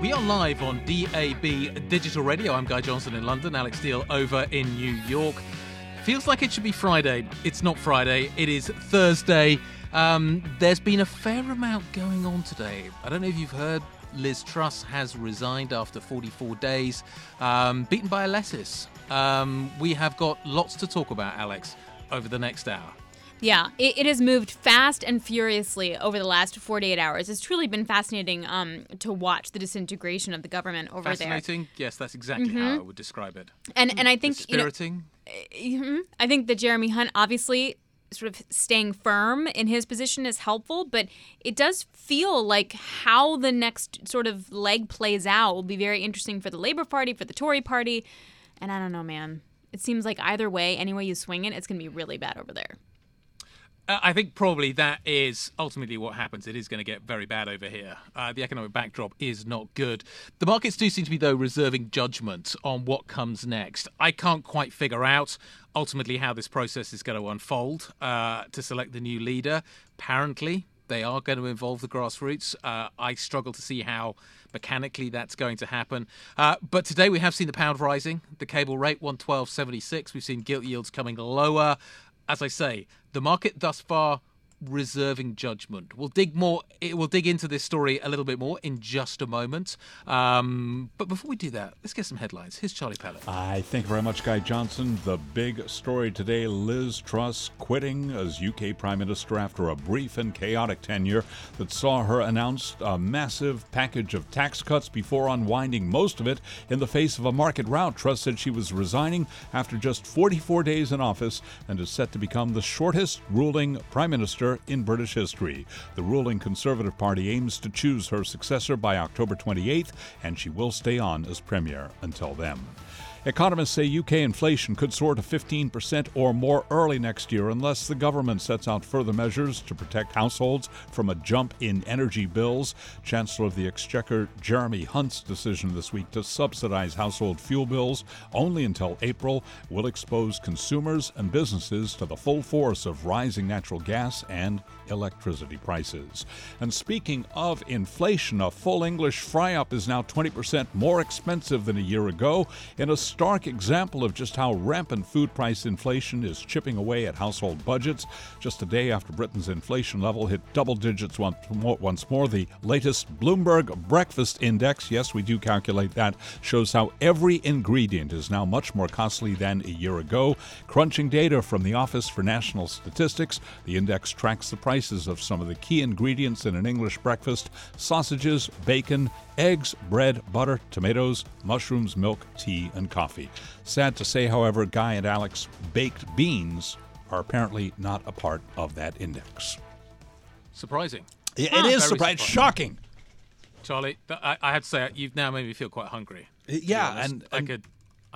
We are live on DAB Digital Radio. I'm Guy Johnson in London, Alix Steel over in New York. Feels like it should be Friday. It's not Friday, it is Thursday. Um, there's been a fair amount going on today. I don't know if you've heard. Liz Truss has resigned after 44 days, um, beaten by Alessis. Um, we have got lots to talk about, Alix, over the next hour. Yeah, it, it has moved fast and furiously over the last 48 hours. It's truly been fascinating um, to watch the disintegration of the government over there. Fascinating? Yes, that's exactly how I would describe it. And and I think you know, Mhm. I think that Jeremy Hunt obviously sort of staying firm in his position is helpful, but it does feel like how the next sort of leg plays out will be very interesting for the Labour Party, for the Tory Party, and I don't know, man. It seems like either way, any way you swing it, it's going to be really bad over there. Uh, I think probably that is ultimately what happens. It is going to get very bad over here. Uh, the economic backdrop is not good. The markets do seem to be, though, reserving judgment on what comes next. I can't quite figure out ultimately how this process is going to unfold uh, to select the new leader. Apparently, they are going to involve the grassroots. Uh, I struggle to see how mechanically that's going to happen. Uh, but today we have seen the pound rising, the cable rate 112.76. We've seen gilt yields coming lower as I say, the market thus far reserving judgment. We'll dig more. It will dig into this story a little bit more in just a moment. Um, but before we do that, let's get some headlines. Here's Charlie Pellet. I thank you very much, Guy Johnson. The big story today Liz Truss quitting as UK Prime Minister after a brief and chaotic tenure that saw her announce a massive package of tax cuts before unwinding most of it in the face of a market rout. Truss said she was resigning after just 44 days in office and is set to become the shortest ruling Prime Minister in British history. The ruling Conservative Party aims to choose her successor by October 28th, and she will stay on as Premier until then. Economists say UK inflation could soar to 15% or more early next year unless the government sets out further measures to protect households from a jump in energy bills. Chancellor of the Exchequer Jeremy Hunt's decision this week to subsidize household fuel bills only until April will expose consumers and businesses to the full force of rising natural gas and electricity prices. And speaking of inflation, a full English fry up is now 20% more expensive than a year ago in a stark example of just how rampant food price inflation is chipping away at household budgets. Just a day after Britain's inflation level hit double digits once more, the latest Bloomberg Breakfast Index, yes, we do calculate that, shows how every ingredient is now much more costly than a year ago. Crunching data from the Office for National Statistics, the index tracks the prices of some of the key ingredients in an English breakfast sausages, bacon, eggs, bread, butter, tomatoes, mushrooms, milk, tea, and coffee. Sad to say, however, Guy and Alix baked beans are apparently not a part of that index. Surprising. Yeah, Huh. it ah, is surprising. Shocking. Charlie, I, I have to say, you've now made me feel quite hungry. Yeah, honest. and- I could,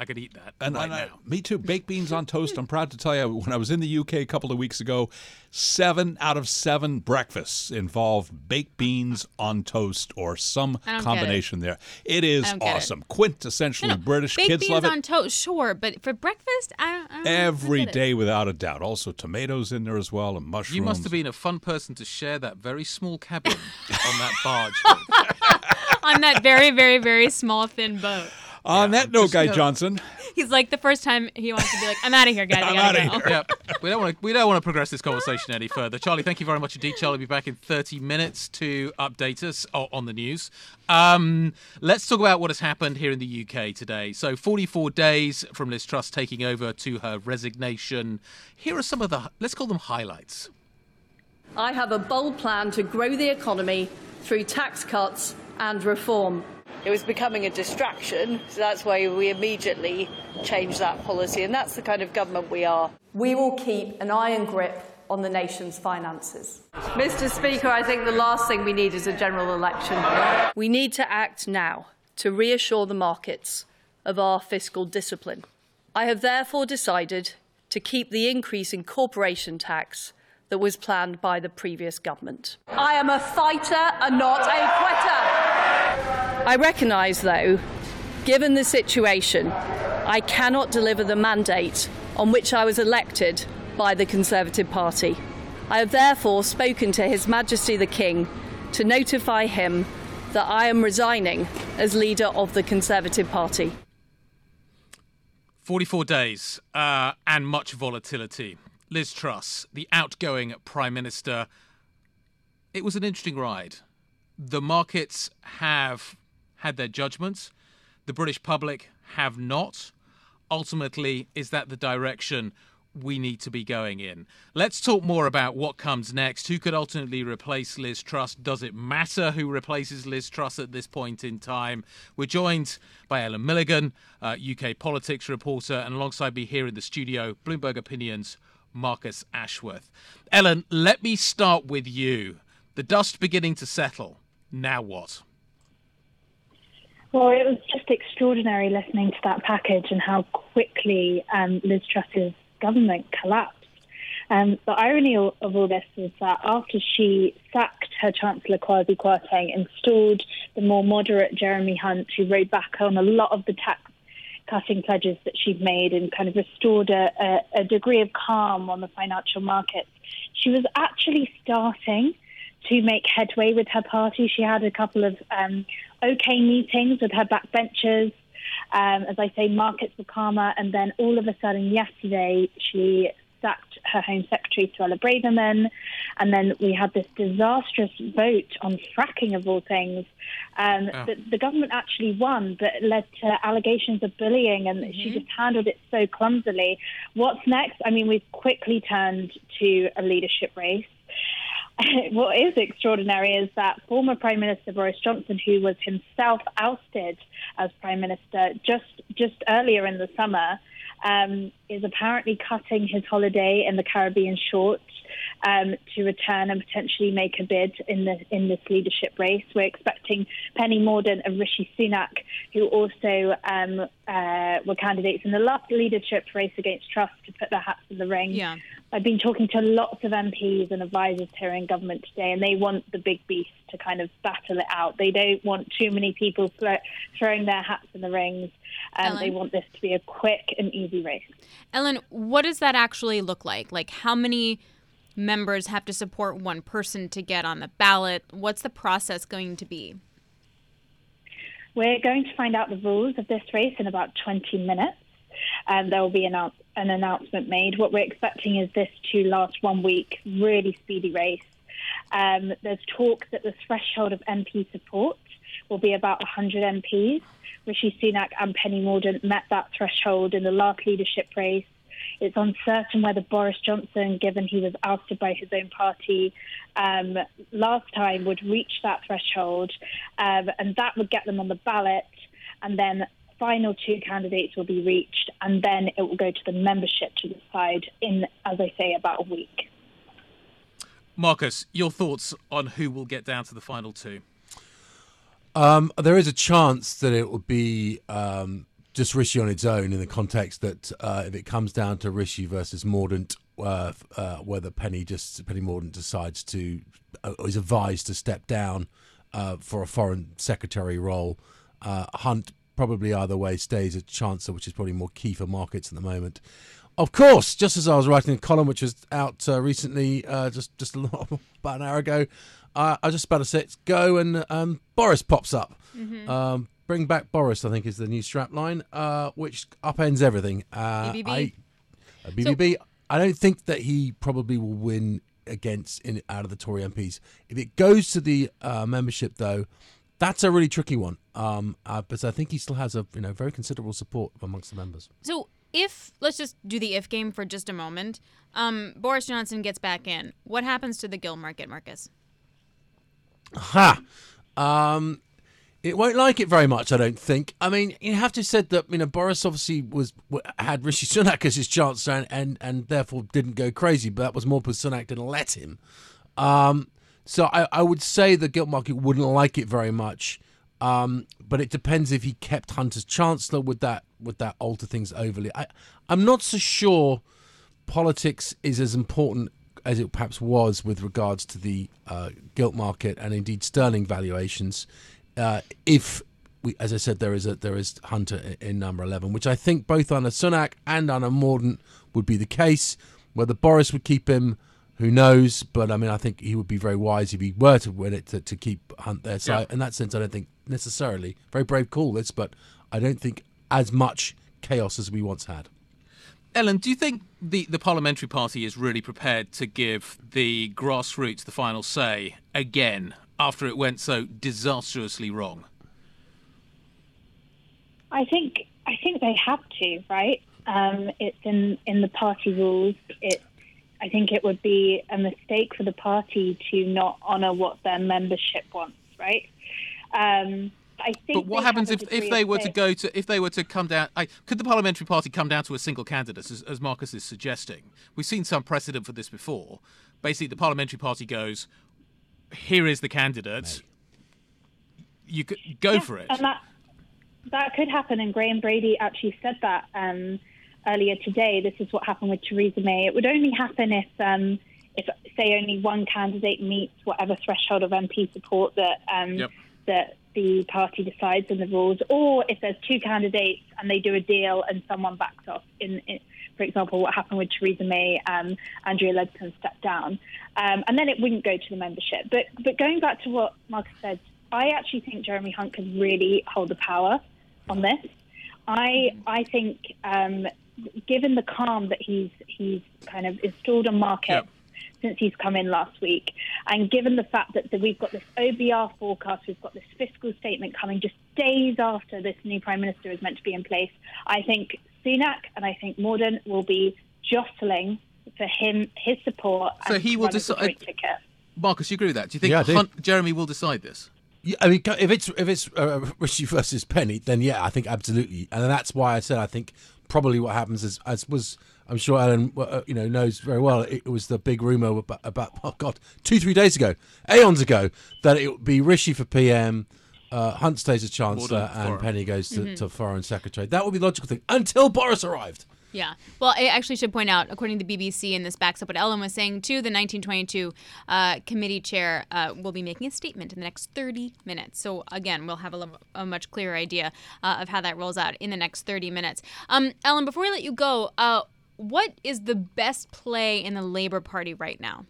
I could eat that And, right and I- now. me too. Baked beans on toast. I'm proud to tell you, when I was in the UK a couple of weeks ago, seven out of seven breakfasts involved baked beans on toast or some I it. combination there. It is I it. awesome. Quintessentially No, British. baked Kids beans love it. on toast, sure, but for breakfast, I don't. I don't Every I get it. without a doubt. Also, tomatoes in there as well, and mushrooms. You must have been a fun person to share that very small cabin on that barge. on that very, very, very small, thin boat. On that note, just Guy go- Johnson, He's like the first time he wants to be like, "I'm out of here, guys. I I'm gotta outta go." yep. We don't want to. We don't want to progress this conversation any further. Charlie, thank you very much indeed. Charlie will be back in 30 minutes to update us on the news. Um, let's talk about what has happened here in the UK today. So, 44 days from Liz Truss taking over to her resignation. Here are some of the let's call them highlights. I have a bold plan to grow the economy through tax cuts and reform. It was becoming a distraction, so that's why we immediately changed that policy, and that's the kind of government we are. We will keep an iron grip on the nation's finances. Mr. Speaker, I think the last thing we need is a general election. We need to act now to reassure the markets of our fiscal discipline. I have therefore decided to keep the increase in corporation tax that was planned by the previous government. I am a fighter and not a quitter. I recognise, though, given the situation, I cannot deliver the mandate on which I was elected by the Conservative Party. I have therefore spoken to His Majesty the King to notify him that I am resigning as leader of the Conservative Party. 44 days uh, and much volatility. Liz Truss, the outgoing Prime Minister, it was an interesting ride. The markets have had their judgments, the British public have not. Ultimately, is that the direction we need to be going in. Let's talk more about what comes next. Who could ultimately replace Liz Truss? Does it matter who replaces Liz Truss at this point in time? We're joined by Ellen Milligan, uh, UK politics reporter, and alongside me here in the studio, Bloomberg Opinions, Marcus Ashworth. Ellen, let me start with you. The dust beginning to settle. Now what? Well, it was just extraordinary listening to that package and how quickly um, Liz Truss's government collapsed. Um, the irony of all this is that after she sacked her Chancellor Kwasi Kwarteng, installed the more moderate Jeremy Hunt, who rowed back on a lot of the tax cutting pledges that she'd made and kind of restored a, a, a degree of calm on the financial markets, she was actually starting to make headway with her party. She had a couple of um, okay meetings with her backbenchers. Um, as I say, markets were calmer, and then all of a sudden, yesterday, she sacked her Home Secretary, Suella Braverman, and then we had this disastrous vote on fracking, of all things. Um, oh. the, the, government actually won, but it led to allegations of bullying, and mm-hmm. she just handled it so clumsily. What's next? I mean, we've quickly turned to a leadership race. what is extraordinary is that former Prime Minister Boris Johnson, who was himself ousted as Prime Minister just just earlier in the summer, um, is apparently cutting his holiday in the Caribbean short um, to return and potentially make a bid in the in this leadership race. We're expecting Penny Mordaunt and Rishi Sunak, who also um, uh, were candidates in the last leadership race against Truss, to put their hats in the ring. Yeah. I've been talking to lots of MPs and advisors here in government today, and they want the big beast to kind of battle it out. They don't want too many people throwing their hats in the rings. and they want this to be a quick and easy race. Ellen, what does that actually look like? Like, how many members have to support one person to get on the ballot? What's the process going to be? We're going to find out the rules of this race in about 20 minutes. And um, there will be an, an announcement made. What we're expecting is this to last one week, really speedy race. Um, there's talk that the threshold of MP support will be about 100 MPs. Rishi Sunak and Penny Mordaunt met that threshold in the last leadership race. It's uncertain whether Boris Johnson, given he was ousted by his own party um, last time, would reach that threshold, um, and that would get them on the ballot. And then final two candidates will be reached, and then it will go to the membership to decide in, as I say, about a week. Marcus, your thoughts on who will get down to the final two? Um, there is a chance that it will be um, just Rishi on its own in the context that uh, if it comes down to Rishi versus Mordaunt, uh, uh, whether Penny just Penny Mordaunt decides to uh, is advised to step down uh, for a foreign secretary role, uh, Hunt probably either way stays at Chancellor, which is probably more key for markets at the moment. Of course, just as I was writing a column which was out recently, just just about an hour ago, I was just about to say go and um, Boris pops up. Mm-hmm. Um, Bring back Boris, I think, is the new strapline, uh, which upends everything. Uh, BBB. I, uh, BBB. So, I don't think that he probably will win against in out of the Tory MPs. If it goes to the uh, membership, though, that's a really tricky one. Um, uh, but I think he still has a you know very considerable support amongst the members. So if let's just do the if game for just a moment, um, Boris Johnson gets back in. What happens to the gilt market, Marcus? Ha. Um, it won't like it very much, I don't think. I mean, you have to said that you know Boris obviously was had Rishi Sunak as his chancellor and, and, and therefore didn't go crazy, but that was more because Sunak didn't let him. Um, so I, I would say the gilt market wouldn't like it very much. Um, but it depends if he kept Hunter's chancellor. Would that would that alter things overly? I, I'm not so sure. Politics is as important as it perhaps was with regards to the uh, gilt market and indeed sterling valuations. Uh, if we, as I said, there is a there is Hunter in, in number eleven, which I think both under Sunak and under Mordaunt would be the case. Whether Boris would keep him, who knows? But I mean, I think he would be very wise if he were to win it to, to keep Hunt there. So Yeah. I, in that sense, I don't think necessarily very brave call this, but I don't think as much chaos as we once had. Ellen, do you think the, the parliamentary party is really prepared to give the grassroots the final say again after it went so disastrously wrong? I think I think they have to, right? Um, it's in in the party rules. It I think it would be a mistake for the party to not honour what their membership wants, right? Um, I think. But what happens if, if they were to go to if they were to come down? I, could the parliamentary party come down to a single candidate, as, as Marcus is suggesting? We've seen some precedent for this before. Basically, the parliamentary party goes, "Here is the candidate. You could go Yeah, for it." And that that could happen. And Graham Brady actually said that um, earlier today. This is what happened with Theresa May. It would only happen if, um, if say, only one candidate meets whatever threshold of MP support that um, Yep. that the party decides in the rules, or if there's two candidates and they do a deal and someone backs off. In, in for example, what happened with Theresa May, um, Andrea Leadsom stepped down, um, and then it wouldn't go to the membership. But but going back to what Marcus said, I actually think Jeremy Hunt can really hold the power on this. I I think um, given the calm that he's he's kind of installed on markets since he's come in last week, and given the fact that, that we've got this OBR forecast, we've got this fiscal statement coming just days after this new prime minister is meant to be in place, I think Sunak and I think Mordaunt will be jostling for him his support. So he will run as a decide- joint. Marcus, you agree with that? Do you think Yeah, Hunt, Jeremy will decide this? Yeah, I mean, if it's if it's uh, Rishi versus Penny, then yeah, I think absolutely, and that's why I said I think probably what happens is, as was I'm sure Ellen uh, you know knows very well, it, was the big rumor about, about oh god two three days ago, aeons ago, that it would be Rishi for PM, uh, Hunt stays as Chancellor, Mordaunt and foreign. Penny goes to, to Foreign Secretary. That would be the logical thing until Boris arrived. Yeah. Well, I actually should point out, according to the BBC, and this backs up what Ellen was saying too, the 1922 uh, committee chair uh, will be making a statement in the next 30 minutes. So again, we'll have a, a much clearer idea uh, of how that rolls out in the next 30 minutes. Um, Ellen, before we let you go, uh, what is the best play in the Labour Party right now?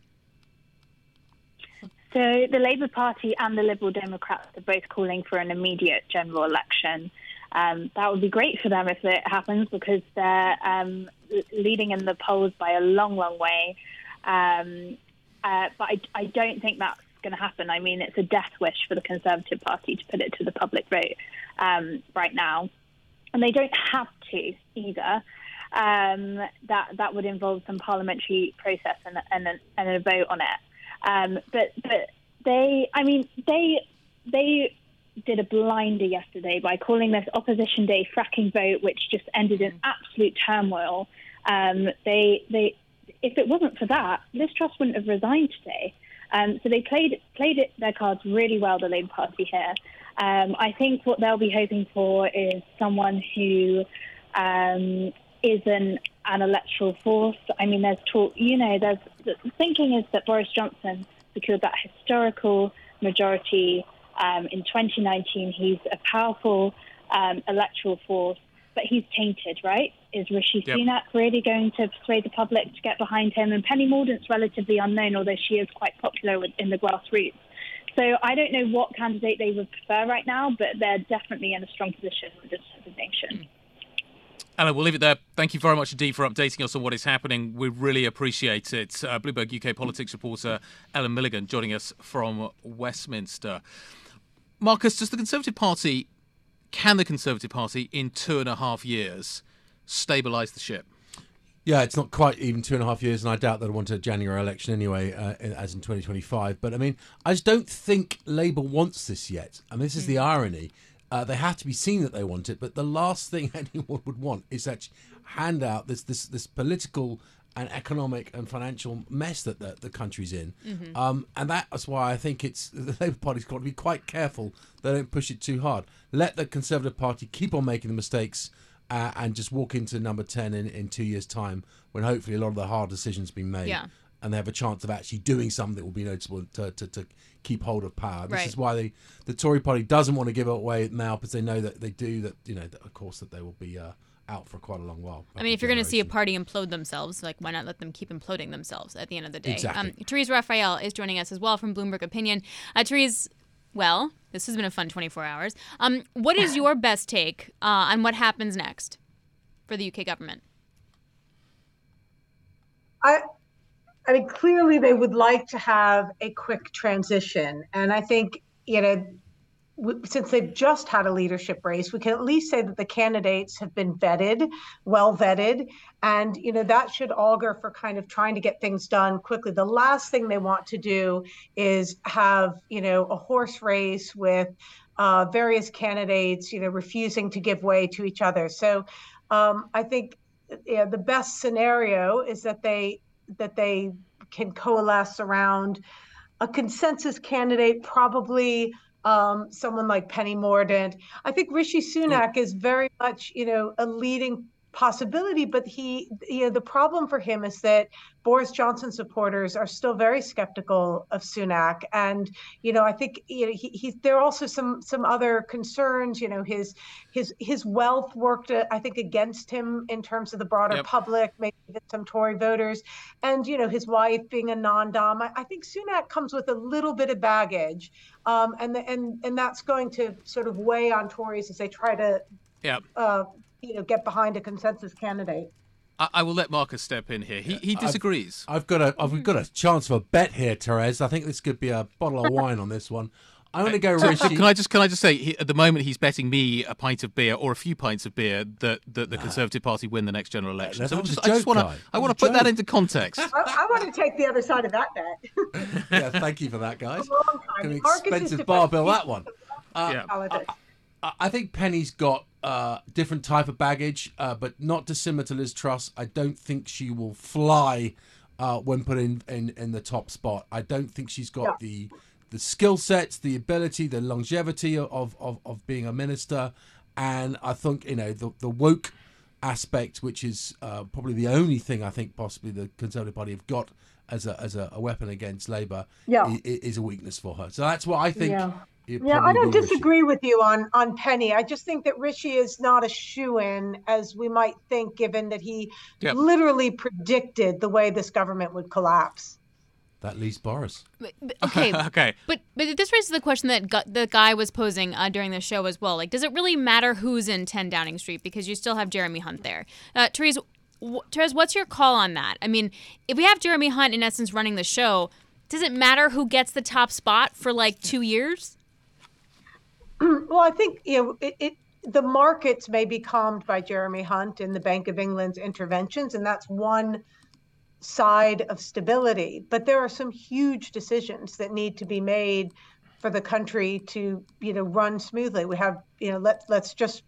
So the Labour Party and the Liberal Democrats are both calling for an immediate general election. Um, that would be great for them if it happens because they're um, leading in the polls by a long, long way. Um, uh, but I, I don't think that's going to happen. I mean, it's a death wish for the Conservative Party to put it to the public vote um, right now, and they don't have to either. Um, that that would involve some parliamentary process and, and, and a vote on it. Um, but but they, I mean, they they did a blinder yesterday by calling this Opposition Day fracking vote, which just ended in absolute turmoil. Um, they they if it wasn't for that, Liz Truss wouldn't have resigned today. Um, so they played played it, their cards really well, the Labour Party here. Um, I think what they'll be hoping for is someone who um, isn't an electoral force. I mean, there's talk, you know, there's the thinking is that Boris Johnson secured that historical majority um, in 2019. He's a powerful um, electoral force, but he's tainted, right? Is Rishi Yep. Sunak really going to persuade the public to get behind him? And Penny Mordaunt's relatively unknown, although she is quite popular in the grassroots. So I don't know what candidate they would prefer right now, but they're definitely in a strong position with this resignation. Ellen, we'll leave it there. Thank you very much indeed for updating us on what is happening. We really appreciate it. Uh, Bloomberg UK politics reporter Ellen Milligan joining us from Westminster. Marcus, does the Conservative Party, can the Conservative Party in two and a half years stabilise the ship? Yeah, it's not quite even two and a half years, and I doubt they'll want a January election anyway, uh, as in 2025. But I mean, I just don't think Labour wants this yet. I mean, this is the irony. Uh, they have to be seen that they want it, but the last thing anyone would want is actually hand out this this this political and economic and financial mess that the, the country's in. Mm-hmm. Um, and that's why I think it's the Labour Party's got to be quite careful they don't push it too hard. Let the Conservative Party keep on making the mistakes uh, and just walk into number 10 in, in two years' time when hopefully a lot of the hard decisions have been made. Yeah. And they have a chance of actually doing something that will be noticeable to, to, to keep hold of power. This Right. is why they, the Tory party doesn't want to give it away now because they know that they do that, you know, that of course, that they will be uh, out for quite a long while. I mean, if you're going to see a party implode themselves, like why not let them keep imploding themselves at the end of the day? Exactly. Um, Therese Raphael is joining us as well from Bloomberg Opinion. Uh, Therese, well, this has been a fun 24 hours. Um, what is your best take uh, on what happens next for the UK government? I, I mean, clearly they would like to have a quick transition, and I think you know, w- since they've just had a leadership race, we can at least say that the candidates have been vetted, well vetted, and you know that should augur for kind of trying to get things done quickly. The last thing they want to do is have you know a horse race with uh, various candidates, you know, refusing to give way to each other. So um, I think yeah, the best scenario is that they that they can coalesce around a consensus candidate, probably um, someone like Penny Mordaunt. I think Rishi Sunak is very much, you know, a leading possibility, but he, you know, the problem for him is that Boris Johnson supporters are still very skeptical of Sunak, and you know, I think you know, he, he there are also some some other concerns. You know, his his his wealth worked, uh, I think, against him in terms of the broader Yep. public, maybe even some Tory voters, and you know, his wife being a non-dom. I, I think Sunak comes with a little bit of baggage, um, and the, and and that's going to sort of weigh on Tories as they try to Yeah. uh, you know get behind a consensus candidate. I, I will let Marcus step in here. He he disagrees. I've got a I've got a chance for a bet here, Therese. I think this could be a bottle of wine on this one. I'm going to uh, go So, Rishi. can I just can I just say he, at the moment he's betting me a pint of beer or a few pints of beer that, that the Conservative Party win the next general election. that So was just, a I just joke, want to Guy. I want to a put that into context. I, I want to take the other side of that bet. yeah, thank you for that, guys. long time. An Marcus is expensive the bar bill, that one. yeah. I- I think Penny's got uh, different type of baggage, uh, but not dissimilar to Liz Truss. I don't think she will fly uh, when put in, in in the top spot. I don't think she's got the the skill sets, the ability, the longevity of, of, of being a minister, and I think you know the the woke aspect, which is uh, probably the only thing I think possibly the Conservative Party have got as a as a, a weapon against Labour, Yeah. i- i- is a weakness for her. So that's what I think. Yeah. It Yeah, I don't will, Rishi. disagree with you on on Penny. I just think that Rishi is not a shoe in as we might think, given that he Yep. literally predicted the way this government would collapse. That leaves Boris. But- but- okay. okay. But but this raises the question that gu- the guy was posing uh, during the show as well. Like, does it really matter who's in 10 Downing Street because you still have Jeremy Hunt there? Uh, Therese, w- Therese, what's your call on that? I mean, if we have Jeremy Hunt in essence running the show, does it matter who gets the top spot for like two years? Well, I think you know it, it. The markets may be calmed by Jeremy Hunt and the Bank of England's interventions, and that's one side of stability. But there are some huge decisions that need to be made for the country to, you know, run smoothly. We have, you know, let let's just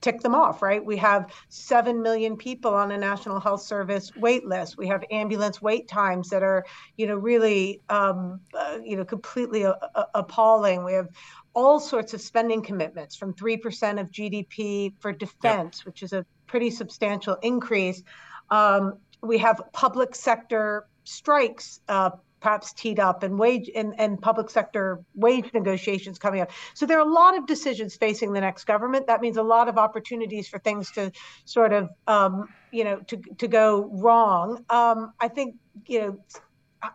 tick them off, right? We have 7 million people on a National Health Service wait list. We have ambulance wait times that are, you know, really, um, uh, you know, completely a- a- appalling. We have all sorts of spending commitments from 3% of GDP for defense, which is a pretty substantial increase. Um, we have public sector strikes uh, perhaps teed up and wage and, and public sector wage negotiations coming up. So there are a lot of decisions facing the next government. That means a lot of opportunities for things to sort of um, you know to to go wrong. Um, I think you know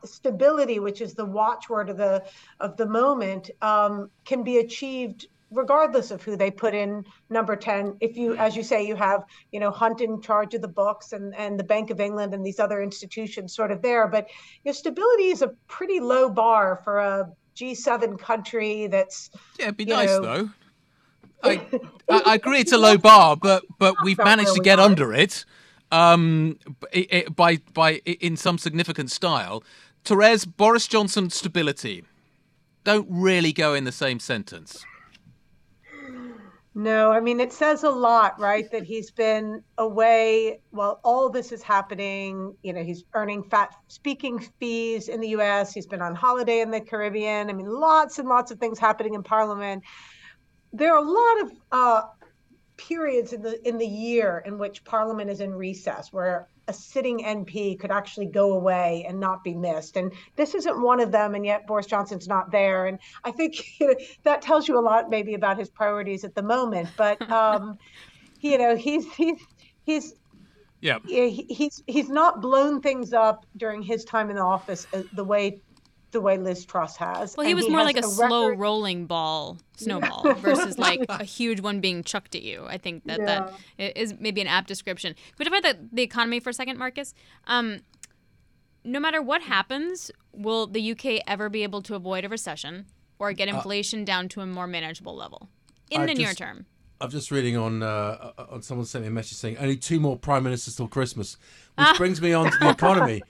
stability, which is the watchword of the of the moment, um, can be achieved regardless of who they put in number 10 if you as you say you have you know hunt in charge of the books and and the bank of england and these other institutions sort of there but you know, stability is a pretty low bar for a g7 country that's Yeah, it'd be nice know- though. I, I agree it's a low bar, but but we've managed to get under it um, b- i- i- by by in some significant style. Therese, Boris Johnson stability don't really go in the same sentence. No, I mean, it says a lot, right? That he's been away while all this is happening. You know, he's earning fat speaking fees in the US, he's been on holiday in the Caribbean. I mean, lots and lots of things happening in Parliament. There are a lot of uh, periods in the in the year in which Parliament is in recess, where a sitting MP could actually go away and not be missed. And this isn't one of them, and yet Boris Johnson's not there. And I think you know, that tells you a lot, maybe, about his priorities at the moment. But um, you know, he's he's he's yeah. he's he's not blown things up during his time in the office uh, the way the way Liz Truss has. Well, he was he more like a, a slow record... rolling ball, snowball, versus like a huge one being chucked at you. I think that yeah. that is maybe an apt description. Could we talk about the, the economy for a second, Marcus? Um, no matter what happens, will the UK ever be able to avoid a recession or get uh, inflation uh, down to a more manageable level in I the just, near term? I'm just reading on uh, on someone sent me a message saying only two more prime ministers till Christmas, which brings me on to the economy.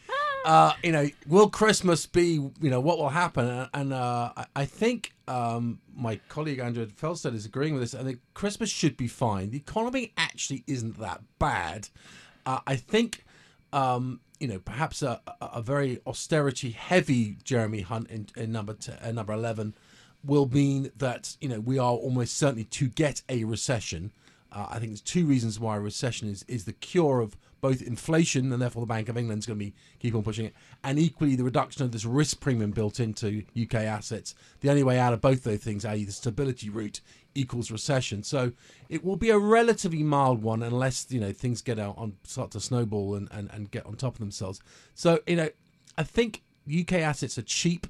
Uh, you know, will Christmas be, you know, what will happen? And uh, I think um, my colleague Andrea Felsted is agreeing with this. I think Christmas should be fine. The economy actually isn't that bad. Uh, I think, um, you know, perhaps a, a very austerity heavy Jeremy Hunt in, in number t- uh, number 11 will mean that, you know, we are almost certainly to get a recession. Uh, I think there's two reasons why a recession is, is the cure of both inflation and therefore the Bank of England is going to be keep on pushing it, and equally the reduction of this risk premium built into UK assets. The only way out of both those things, i.e., the stability route, equals recession. So it will be a relatively mild one unless you know things get out on start to snowball and, and, and get on top of themselves. So you know, I think UK assets are cheap.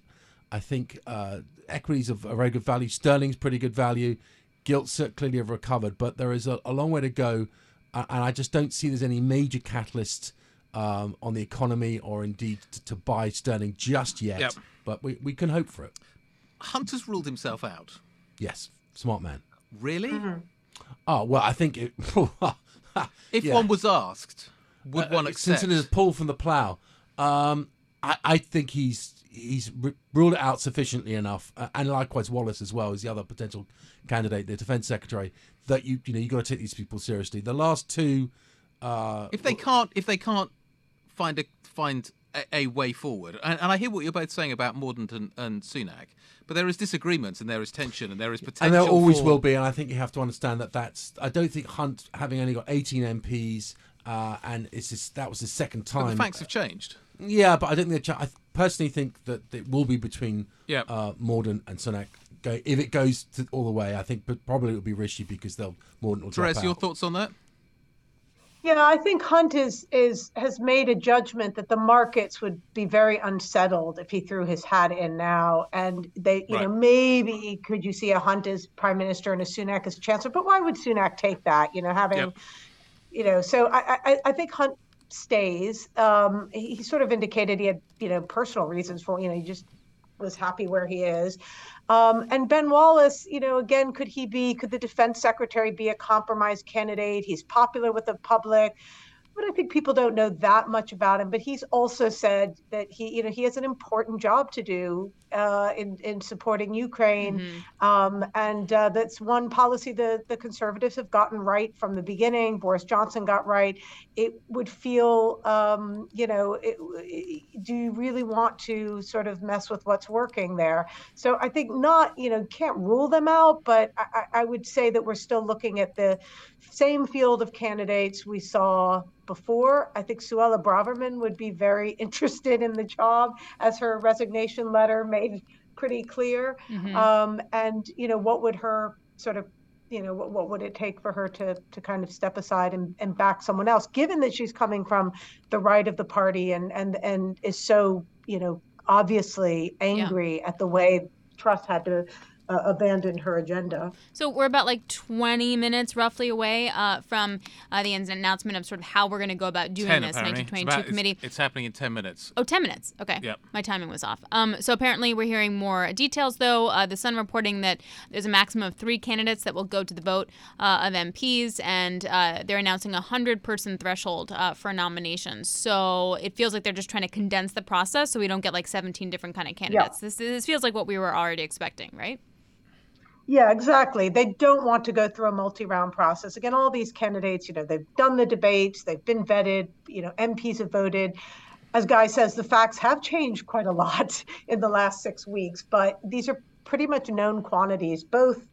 I think uh, equities are very good value. Sterling's pretty good value. Gilts clearly have recovered, but there is a, a long way to go and I just don't see there's any major catalyst um, on the economy or indeed to, to buy sterling just yet. Yep. But we, we can hope for it. Hunter's ruled himself out. Yes, smart man. Really? Mm-hmm. Oh well, I think it, if yeah. one was asked, would uh, one accept? Cincinnatus pull from the plough, um, I, I think he's he's ruled it out sufficiently enough, uh, and likewise Wallace as well is the other potential candidate, the defense secretary, that you you know you got to take these people seriously. The last two, uh, if they can't if they can't find a find a, a way forward, and, and, I hear what you're both saying about Mordaunt and, and, Sunak, but there is disagreements and there is tension and there is potential, and there always for... will be. And I think you have to understand that that's. I don't think Hunt having only got 18 MPs. Uh, and it's just, that was the second time. But the facts have changed. Yeah, but I don't think. I personally think that it will be between yep. uh, Mordaunt and Sunak go if it goes to, all the way. I think, but probably it will be Rishi because they'll more will. Therese, your thoughts on that? Yeah, I think Hunt is is has made a judgment that the markets would be very unsettled if he threw his hat in now, and they, you right. know, maybe could you see a Hunt as prime minister and a Sunak as chancellor? But why would Sunak take that? You know, having, yep. you know, so I, I I think Hunt stays. Um, he, he sort of indicated he had, you know, personal reasons for, you know, he just was happy where he is. Um, and Ben Wallace, you know, again, could he be, could the defense secretary be a compromise candidate? He's popular with the public but I think people don't know that much about him. But he's also said that he, you know, he has an important job to do uh, in in supporting Ukraine, mm-hmm. um, and uh, that's one policy the the conservatives have gotten right from the beginning. Boris Johnson got right. It would feel, um, you know, it, do you really want to sort of mess with what's working there? So I think not, you know, can't rule them out, but I, I would say that we're still looking at the same field of candidates we saw before. I think Suella Braverman would be very interested in the job, as her resignation letter made pretty clear. Mm-hmm. Um, and you know, what would her sort of you know what, what would it take for her to to kind of step aside and, and back someone else given that she's coming from the right of the party and and and is so you know obviously angry yeah. at the way Truss had to uh, abandoned her agenda. So we're about like 20 minutes roughly away uh, from uh, the announcement of sort of how we're going to go about doing 10, this apparently. 1922 it's about, committee. It's, it's, happening in 10 minutes. Oh, 10 minutes. Okay. Yep. My timing was off. Um, so apparently we're hearing more details though. Uh, the Sun reporting that there's a maximum of three candidates that will go to the vote uh, of MPs, and uh, they're announcing a 100 person threshold for nominations. So it feels like they're just trying to condense the process so we don't get like 17 different kind of candidates. Yeah. This, this feels like what we were already expecting, right? Yeah, exactly. They don't want to go through a multi-round process. Again, all these candidates, you know, they've done the debates, they've been vetted, you know, MPs have voted. As Guy says, the facts have changed quite a lot in the last six weeks, but these are pretty much known quantities, both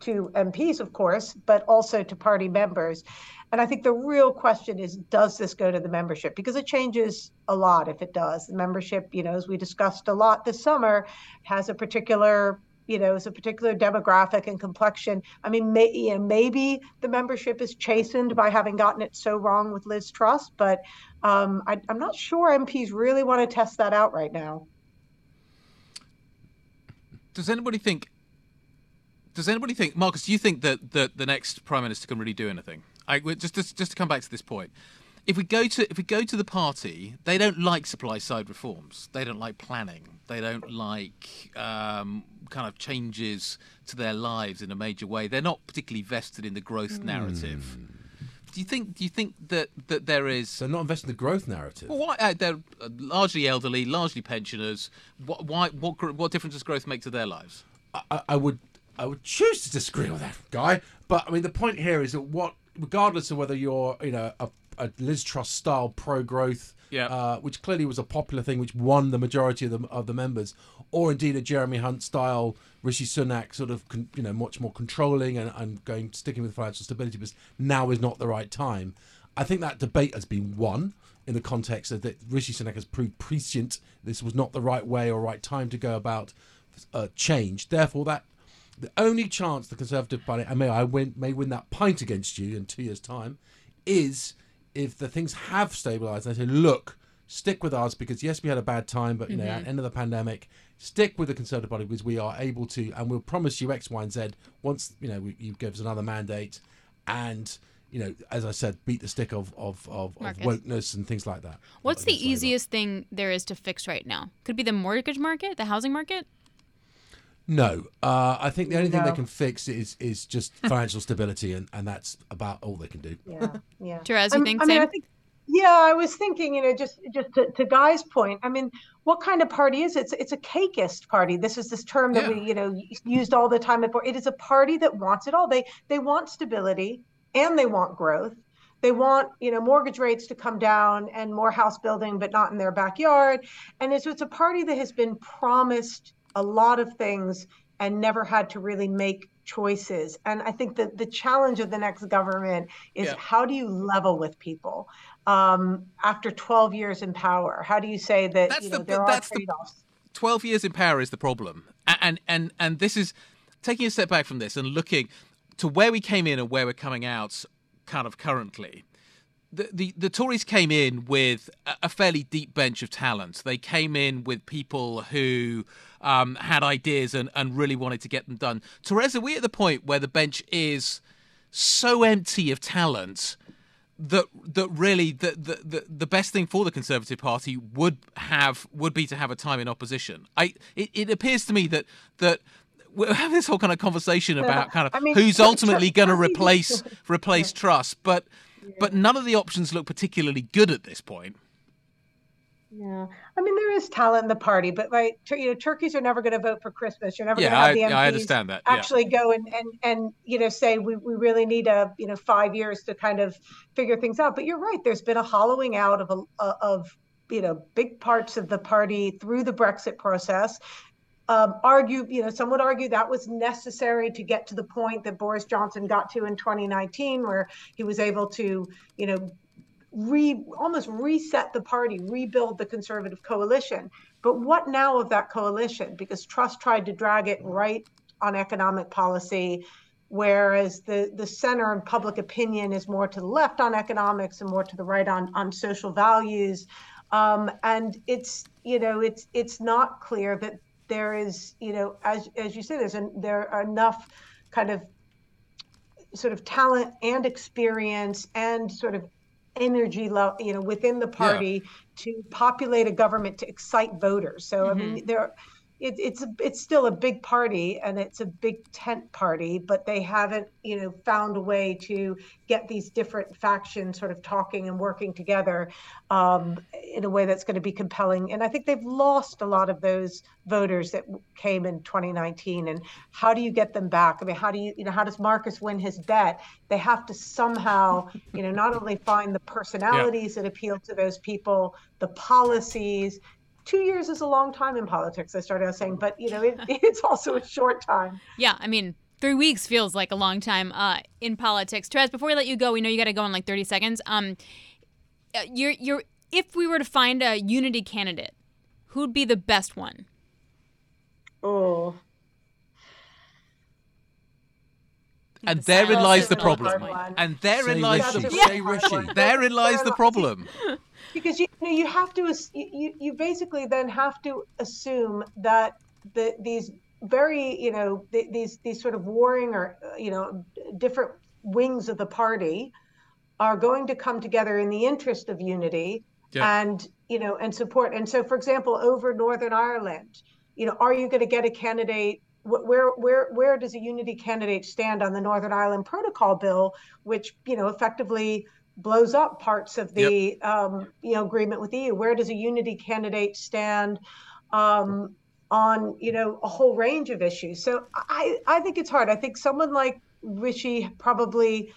to MPs, of course, but also to party members. And I think the real question is does this go to the membership? Because it changes a lot if it does. The membership, you know, as we discussed a lot this summer, has a particular you know, is a particular demographic and complexion. I mean, may, you know, maybe the membership is chastened by having gotten it so wrong with Liz Truss, but um, I, I'm not sure MPs really want to test that out right now. Does anybody think? Does anybody think, Marcus? Do you think that, that the next prime minister can really do anything? I, just, just just to come back to this point, if we go to if we go to the party, they don't like supply side reforms. They don't like planning. They don't like um, kind of changes to their lives in a major way. They're not particularly vested in the growth narrative. Do you think? Do you think that that there is? They're not investing in the growth narrative. Well, why, uh, they're uh, largely elderly, largely pensioners. What, why? What? What difference does growth make to their lives? I, I would I would choose to disagree with that guy, but I mean the point here is that what, regardless of whether you're you know a, a Liz Truss style pro growth, Yeah. uh, which clearly was a popular thing, which won the majority of the of the members, or indeed a Jeremy Hunt style Rishi Sunak sort of con, you know much more controlling and, and going sticking with financial stability, because now is not the right time. I think that debate has been won in the context of that Rishi Sunak has proved prescient. This was not the right way or right time to go about uh, change. Therefore, that the only chance the Conservative Party, and may I win, may win that pint against you in two years' time, is if the things have stabilised. and They say, look, stick with us because yes, we had a bad time, but you know, at mm-hmm. the end of the pandemic, stick with the Conservative Party because we are able to, and we'll promise you X, Y, and Z once you know we, you give us another mandate, and you know, as I said, beat the stick of of, of, of wokeness and things like that. What's the easiest thing there is to fix right now? Could it be the mortgage market, the housing market? No, uh, I think the only thing they can fix is is just financial stability, and, and that's about all they can do. Yeah, yeah. Therese, you I'm- think I mean, I think, yeah, I was thinking, you know, just just to, to Guy's point. I mean, what kind of party is it? It's it's a cakeist party. This is this term that Yeah. we, you know, used all the time before. It is a party that wants it all. They they want stability and they want growth. They want, you know, mortgage rates to come down and more house building, but not in their backyard. And it's, it's a party that has been promised a lot of things and never had to really make choices. And I think that the challenge of the next government is Yeah. how do you level with people um, after 12 years in power? How do you say that That's you know, the- there are that's the- trade-offs? 12 years in power is the problem and and and this is taking a step back from this and looking to where we came in and where we're coming out kind of currently the, the, the Tories came in with a- fairly deep bench of talent. They came in with people who um, had ideas and, and really wanted to get them done. Therese, are we at the point where the bench is so empty of talent that that really the, the the best thing for the Conservative Party would have would be to have a time in opposition. I it, it appears to me that that we're having this whole kind of conversation about kind of I mean, who's ultimately going to replace replace Truss, but but none of the options look particularly good at this point. Yeah, I mean there is talent in the party, but tur- you know, turkeys are never going to vote for Christmas. You're never Yeah, going to have I- the MPs I understand that, yeah. actually go and, and and you know say we, we really need a you know five years to kind of figure things out. But you're right. There's been a hollowing out of a of you know big parts of the party through the Brexit process. Um, argue, you know, some would argue that was necessary to get to the point that Boris Johnson got to in 2019, where he was able to, you know, re almost reset the party, rebuild the conservative coalition. But what now of that coalition? Because Truss tried to drag it right on economic policy, whereas the the center and public opinion is more to the left on economics and more to the right on on social values. Um, and it's you know it's it's not clear that there is you know as as you say there's an, there are enough kind of sort of talent and experience and sort of energy level, you know, within the party to populate a government to excite voters. So I mean, mm-hmm. there, it, it's a, it's still a big party and it's a big tent party, but they haven't you know found a way to get these different factions sort of talking and working together um, in a way that's going to be compelling. And I think they've lost a lot of those voters that came in 2019. And how do you get them back? I mean, how do you you know how does Marcus win his bet? They have to somehow you know not only find the personalities yeah. that appeal to those people, the policies two years is a long time in politics. I started out saying, but you know, it, it's also a short time. Yeah, I mean, three weeks feels like a long time uh, in politics. Therese, before we let you go, we know you got to go in like thirty seconds. Um, uh, you're you're if we were to find a unity candidate, who'd be the best one? Oh. And therein lies the problem. And therein lies the yeah. therein lies the problem because you, you, know, you have to you, you basically then have to assume that the these very you know th- these these sort of warring or you know different wings of the party are going to come together in the interest of unity yeah. and you know and support and so for example over northern ireland you know are you going to get a candidate where where where does a unity candidate stand on the northern ireland protocol bill which you know effectively blows up parts of the yep. um, you know agreement with the EU. Where does a unity candidate stand um, on you know a whole range of issues? So I I think it's hard. I think someone like Rishi probably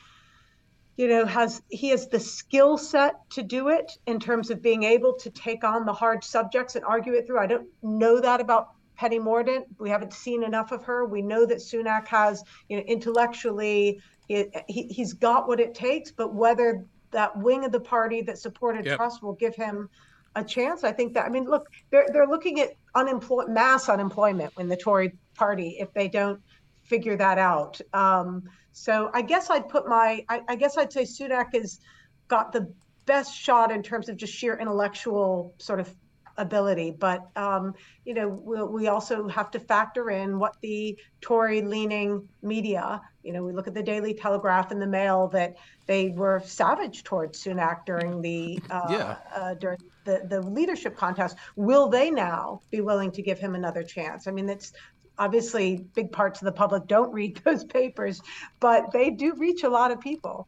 you know has he has the skill set to do it in terms of being able to take on the hard subjects and argue it through. I don't know that about Penny Mordaunt. We haven't seen enough of her. We know that Sunak has, you know, intellectually he, he's got what it takes, but whether that wing of the party that supported yep. Will give him a chance. I think that I mean, look, they're they're looking at unemployment, mass unemployment in the Tory party if they don't figure that out. Um, so I guess I'd put my I, I guess I'd say Sunak has got the best shot in terms of just sheer intellectual sort of ability. But um, you know, we'll, we also have to factor in what the Tory-leaning media. You know, we look at the Daily Telegraph and the Mail that they were savage towards Sunak during the uh, yeah. uh, during the the leadership contest. Will they now be willing to give him another chance? I mean, that's obviously big parts of the public don't read those papers, but they do reach a lot of people.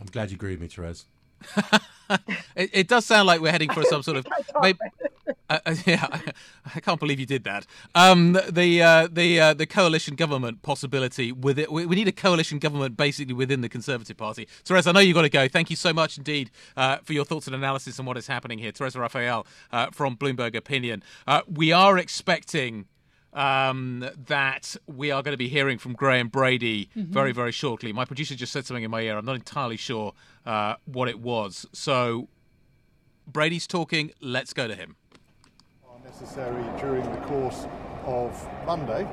I'm glad you agree with me, Therese. it, it, does sound like we're heading for some sort of. Maybe, uh, uh, yeah, I, I, can't believe you did that. Um, the uh, the uh, the coalition government possibility with it. We, we, need a coalition government basically within the Conservative Party. Therese, I know you've got to go. Thank you so much indeed uh, for your thoughts and analysis on what is happening here. Therese Raphael uh, from Bloomberg Opinion. we are expecting um, that we are going to be hearing from Graham Brady mm-hmm. very, very shortly. My producer just said something in my ear. I'm not entirely sure uh, what it was. So Brady's talking. Let's go to him. Necessary during the course of Monday,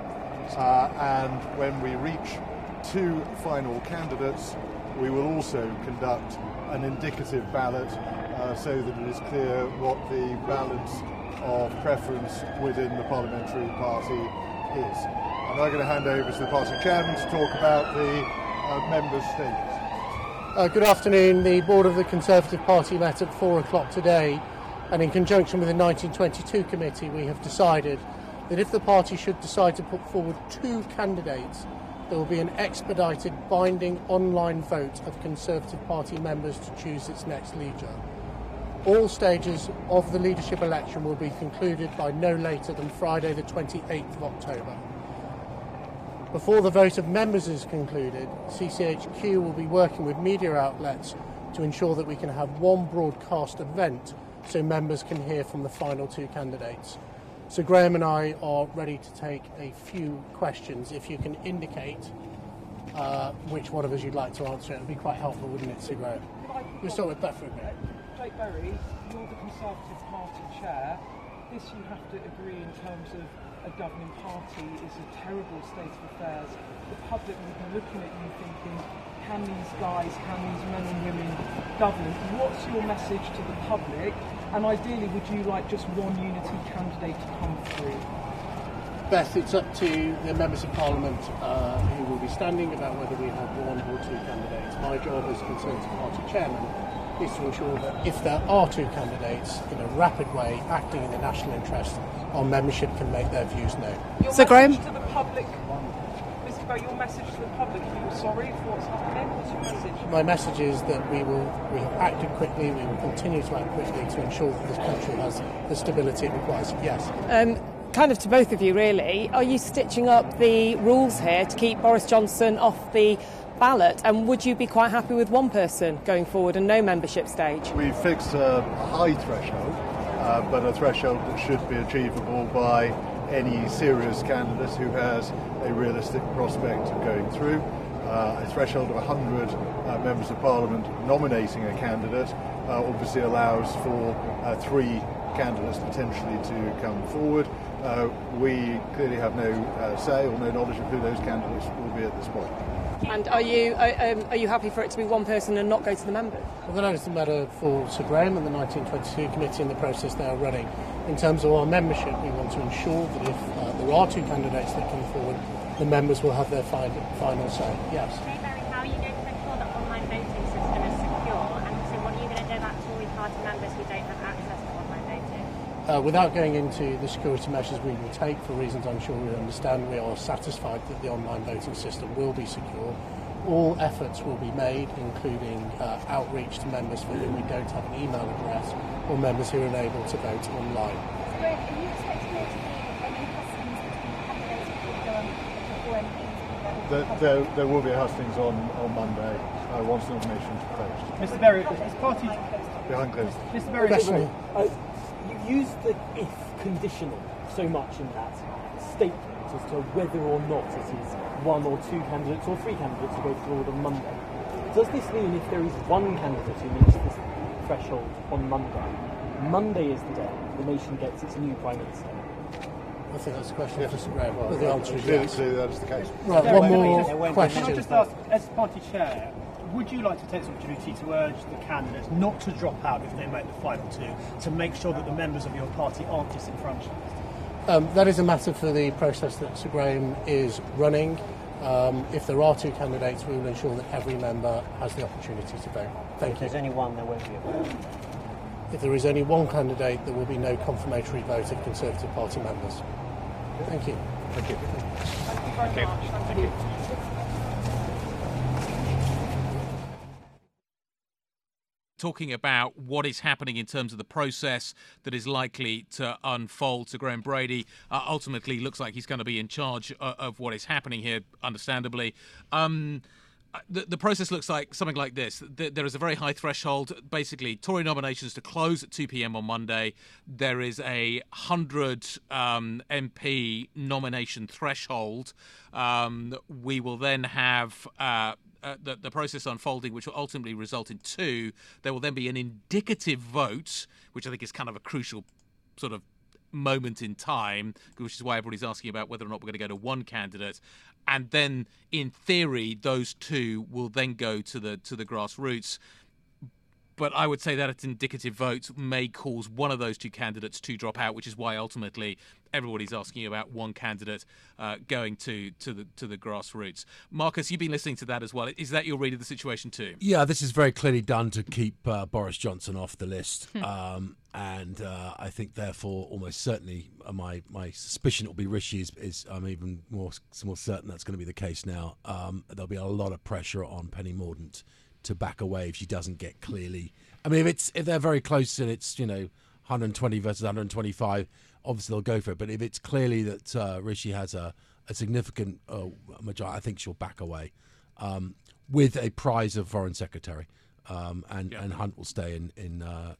uh, and when we reach two final candidates, we will also conduct an indicative ballot uh, so that it is clear what the balance of preference within the parliamentary party is. I'm now going to hand over to the party chairman to talk about the uh, members' statements. Uh, good afternoon. The board of the Conservative Party met at four o'clock today, and in conjunction with the 1922 committee, we have decided that if the party should decide to put forward two candidates, there will be an expedited binding online vote of Conservative Party members to choose its next leader. All stages of the leadership election will be concluded by no later than Friday, the 28th of October. Before the vote of members is concluded, CCHQ will be working with media outlets to ensure that we can have one broadcast event so members can hear from the final two candidates. So Graham and I are ready to take a few questions. If you can indicate uh, which one of us you'd like to answer, it would be quite helpful, wouldn't it, Sir Graham? We'll start with Beth for a minute. Jake Berry, you're the Conservative Party chair. This you have to agree in terms of a governing party is a terrible state of affairs. The public will be looking at you thinking, can these guys, can these men and women govern? What's your message to the public? And ideally, would you like just one unity candidate to come through? Beth, it's up to the members of Parliament uh, who will be standing about whether we have one or two candidates. My job as Conservative Party chairman is to ensure that if there are two candidates, in a rapid way, acting in the national interest, our membership can make their views known. Your So, message Graham? to the public, Mr. Berry, your message to the public, are you sorry for what's happening? What's your message? My message is that we will we have acted quickly, we will continue to act quickly to ensure that this country has the stability it requires. Yes. Um, kind of to both of you, really. Are you stitching up the rules here to keep Boris Johnson off the ballot? And would you be quite happy with one person going forward and no membership stage? We fixed a high threshold, uh, but a threshold that should be achievable by any serious candidate who has a realistic prospect of going through. Uh, a threshold of 100 uh, members of parliament nominating a candidate uh, obviously allows for uh, three candidates potentially to come forward. Uh, we clearly have no uh, say or no knowledge of who those candidates will be at this point. And are you um, are you happy for it to be one person and not go to the members? Well, a matter for Sir Graham and the 1922 committee and the process they are running. In terms of our membership, we want to ensure that if uh, there are two candidates that come forward, the members will have their final, final say. Yes. How are you going to make sure that online voting system is secure? And also, what are you going to do about Tory party members who don't have access to online voting? Uh, without going into the security measures we will take, for reasons I'm sure you understand, we are satisfied that the online voting system will be secure. All efforts will be made, including uh, outreach to members for whom we don't have an email address or members who are unable to vote online. Are you expecting there to be any hustings between candidates before anything? There, there, there will be hustings on, on Monday uh, once the nominations are closed. Mr. Berry, is party. Behind closed. Mr. Berry, Question. you use the if conditional so much in that statement as to whether or not it is one or two candidates or three candidates who go forward on Monday. Does this mean if there is one candidate who meets this threshold on Monday, Monday is the day the nation gets its new Prime Minister? I think that's a question for Sir Graham. but the answer is Clearly, yes. clearly that is the case. Right, There one won't more There won't be. question. Can I just ask, as party chair, would you like to take this opportunity to urge the candidates not to drop out if they make the final two, to make sure that the members of your party aren't disenfranchised? Um, that is a matter for the process that Sir Graham is running. Um, if there are two candidates, we will ensure that every member has the opportunity to vote. Thank if you. there's only one, there won't be a vote. If there is only one candidate, there will be no confirmatory vote of Conservative Party members. Thank you. Thank you. Thank you very much. Thank you. Talking about what is happening in terms of the process that is likely to unfold to Graham Brady. Uh, ultimately, looks like he's going to be in charge of, of what is happening here, understandably. Um, the, the process looks like something like this. There is a very high threshold. Basically, Tory nominations to close at 2 p.m. on Monday. There is a 100 um, MP nomination threshold. Um, we will then have uh, uh, the, the process unfolding, which will ultimately result in two. There will then be an indicative vote, which I think is kind of a crucial sort of moment in time, which is why everybody's asking about whether or not we're going to go to one candidate. And then, in theory, those two will then go to the to the grassroots. But I would say that its indicative votes may cause one of those two candidates to drop out, which is why ultimately everybody's asking about one candidate uh, going to to the to the grassroots. Marcus, you've been listening to that as well. Is that your read of the situation too? Yeah, this is very clearly done to keep uh, Boris Johnson off the list, Hmm. um, and uh, I think therefore almost certainly uh, my my suspicion it will be Rishi is, is I'm even more more certain that's going to be the case now. Um, there'll be a lot of pressure on Penny Mordaunt to back away if she doesn't get clearly. I mean, if it's if they're very close and it's you know 120 versus 125, obviously they'll go for it. But if it's clearly that uh, Rishi has a, a significant uh, majority, I think she'll back away um, with a prize of foreign secretary, um, and and Hunt will stay in in. Uh,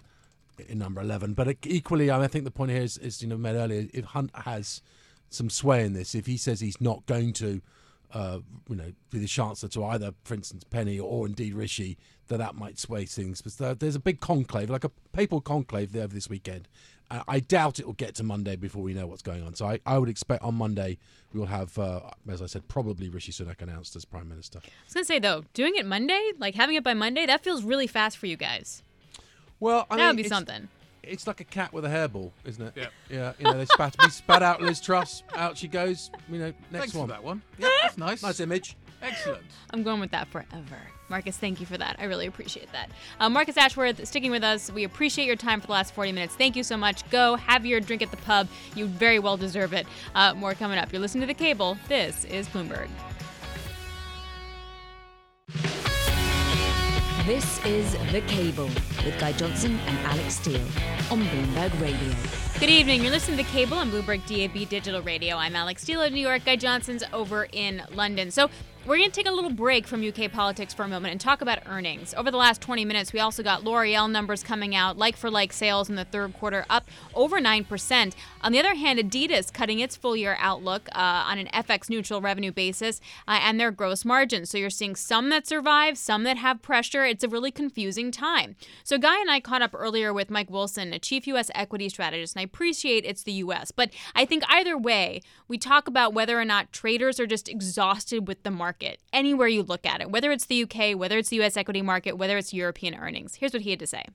in number 11 but equally I think the point here is, is you know made earlier if Hunt has some sway in this if he says he's not going to uh, you know, be the chancellor to either, for instance, Penny or indeed Rishi, that that might sway things. But there's a big conclave, like a papal conclave there this weekend. Uh, I doubt it will get to Monday before we know what's going on. So I, I would expect on Monday we will have, uh, as I said, probably Rishi Sunak announced as Prime Minister. I was gonna say though, doing it Monday, like having it by Monday, that feels really fast for you guys. Well, I that mean, would be something. It's like a cat with a hairball, isn't it? Yeah. Yeah. You know, they spat, we spat out Liz Truss. Out she goes. You know, next Thanks one. for that one. Yeah, that's nice. Nice image. Excellent. I'm going with that forever. Marcus, thank you for that. I really appreciate that. Uh, Marcus Ashworth, sticking with us. We appreciate your time for the last 40 minutes. Thank you so much. Go have your drink at the pub. You very well deserve it. Uh, more coming up. You're listening to The Cable. This is Bloomberg. This is The Cable with Guy Johnson and Alix Steel on Bloomberg Radio. Good evening. You're listening to The Cable on Bloomberg DAB Digital Radio. I'm Alix Steel of New York. Guy Johnson's over in London. So we're going to take a little break from UK politics for a moment and talk about earnings. Over the last 20 minutes, we also got L'Oreal numbers coming out, like for like sales in the third quarter up over 9%. On the other hand, Adidas cutting its full year outlook uh, on an FX neutral revenue basis uh, and their gross margins. So you're seeing some that survive, some that have pressure. It's a really confusing time. So Guy and I caught up earlier with Mike Wilson, a chief U.S. equity strategist, and I appreciate it's the U.S. But I think either way, we talk about whether or not traders are just exhausted with the market anywhere you look at it, whether it's the UK, whether it's the US equity market, whether it's European earnings. Here's what he had to say.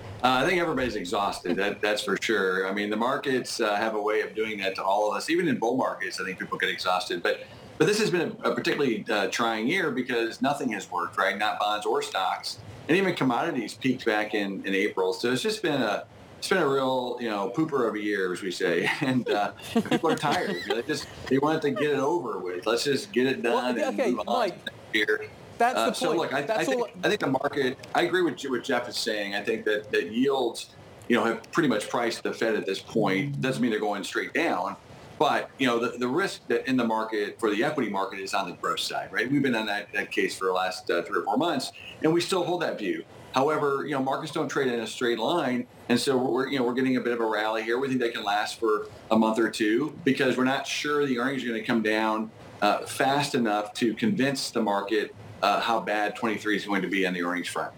Uh, I think everybody's exhausted. That, that's for sure. I mean, the markets uh, have a way of doing that to all of us. Even in bull markets, I think people get exhausted. But but this has been a, a particularly uh, trying year because nothing has worked, right? Not bonds or stocks, and even commodities peaked back in, in April. So it's just been a it's been a real, you know, pooper of a year, as we say, and uh, people are tired. They just they want to get it over with. Let's just get it done well, and okay, move on here. That's uh, the so point. look, I, I, think. I think the market. I agree with what Jeff is saying. I think that that yields, you know, have pretty much priced the Fed at this point. Doesn't mean they're going straight down. But you know the, the risk that in the market for the equity market is on the growth side, right? We've been on that, that case for the last uh, three or four months, and we still hold that view. However, you know, markets don't trade in a straight line, and so we're you know we're getting a bit of a rally here. We think they can last for a month or two because we're not sure the earnings are going to come down uh, fast enough to convince the market uh, how bad 23 is going to be on the earnings front.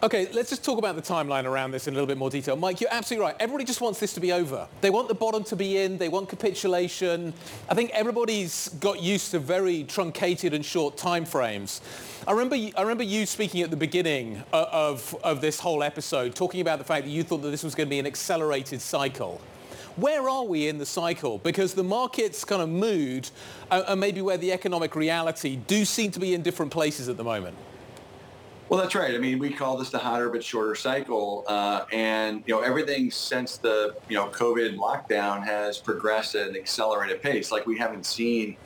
Okay, let's just talk about the timeline around this in a little bit more detail. Mike, you're absolutely right. Everybody just wants this to be over. They want the bottom to be in. They want capitulation. I think everybody's got used to very truncated and short timeframes. I remember, I remember you speaking at the beginning of, of this whole episode, talking about the fact that you thought that this was going to be an accelerated cycle. Where are we in the cycle? Because the market's kind of mood uh, and maybe where the economic reality do seem to be in different places at the moment. Well, that's right. I mean, we call this the hotter but shorter cycle, uh, and you know everything since the you know COVID lockdown has progressed at an accelerated pace, like we haven't seen